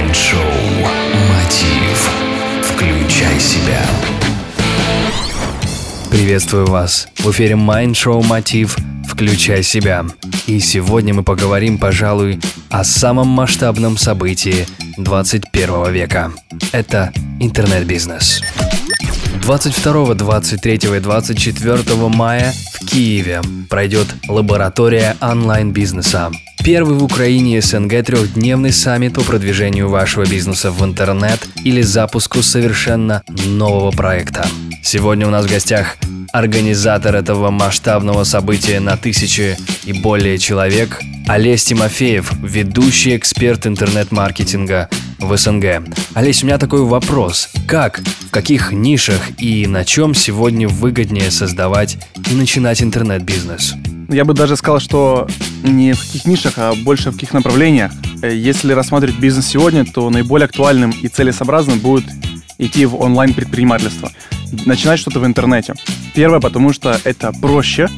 Майнд-шоу «Мотив». Включай себя. Приветствую вас! В эфире Mind Мотив «Включай себя». И сегодня мы поговорим, пожалуй, о самом масштабном событии 21 века. Это интернет-бизнес. 22, 23 и 24 мая в Киеве пройдет лаборатория онлайн-бизнеса. Первый в Украине СНГ трехдневный саммит по продвижению вашего бизнеса в интернет или запуску совершенно нового проекта. Сегодня у нас в гостях организатор этого масштабного события на тысячи и более человек Олесь Тимофеев, ведущий эксперт интернет-маркетинга в СНГ. Олесь, у меня такой вопрос. Как, в каких нишах и на чем сегодня выгоднее создавать и начинать интернет-бизнес? Я бы даже сказал, что не в каких нишах, а больше в каких направлениях. Э, Если рассматривать бизнес сегодня, то наиболее актуальным и целесообразным будет идти в онлайн-предпринимательство. Начинать что-то в интернете. Первое, потому что это проще.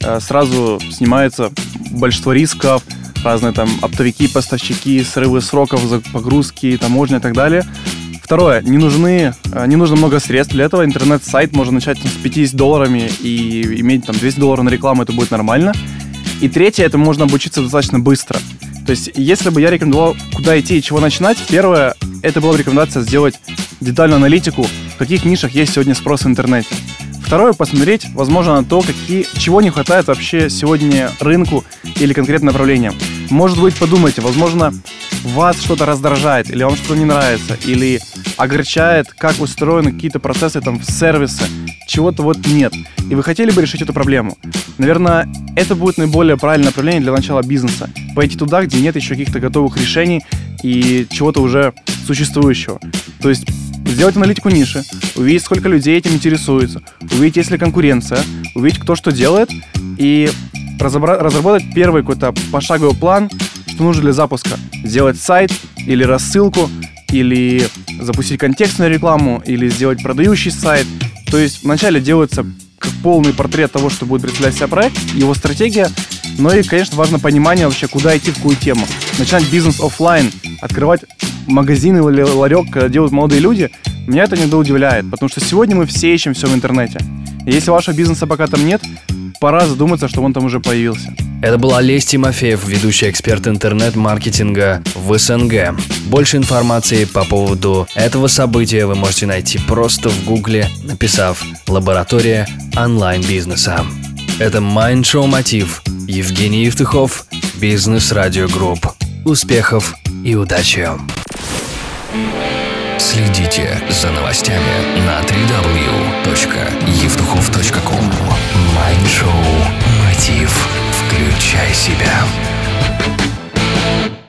Э, Сразу снимается большинство рисков, разные там оптовики, поставщики, срывы сроков, погрузки, таможня и так далее. Второе, не нужны, э, не нужно много средств для этого. Интернет-сайт можно начать с 50 долларами и иметь там 200 долларов на рекламу, это будет нормально. И третье, это можно обучиться достаточно быстро. То есть, если бы я рекомендовал, куда идти и чего начинать, первое, это была бы рекомендация сделать детальную аналитику, в каких нишах есть сегодня спрос в интернете. Второе, посмотреть, возможно, на то, какие, чего не хватает вообще сегодня рынку или конкретным направлениям. Может быть, подумайте, возможно, вас что-то раздражает, или вам что-то не нравится, или огорчает, как устроены какие-то процессы, там, сервисы, чего-то вот нет. И вы хотели бы решить эту проблему. Наверное, это будет наиболее правильное направление для начала бизнеса. Пойти туда, где нет еще каких-то готовых решений и чего-то уже существующего. То есть сделать аналитику ниши, увидеть, сколько людей этим интересуется, увидеть, есть ли конкуренция, увидеть, кто что делает, и разобра- разработать первый какой-то пошаговый план, что нужно для запуска. Сделать сайт или рассылку, или запустить контекстную рекламу, или сделать продающий сайт. То есть вначале делается как полный портрет того, что будет представлять себя проект, его стратегия, но и, конечно, важно понимание вообще, куда идти, в какую тему. Начинать бизнес оффлайн, открывать магазин или ларек, когда делают молодые люди, меня это иногда удивляет, потому что сегодня мы все ищем все в интернете. И если вашего бизнеса пока там нет, пора задуматься, что он там уже появился. Это был Олесь Тимофеев, ведущий эксперт интернет-маркетинга в СНГ. Больше информации по поводу этого события вы можете найти просто в гугле, написав «Лаборатория онлайн-бизнеса». Это Mind Show Мотив. Евгений Евтухов, Бизнес Радио Групп. Успехов и удачи! Следите за новостями на www.evtuhov.com.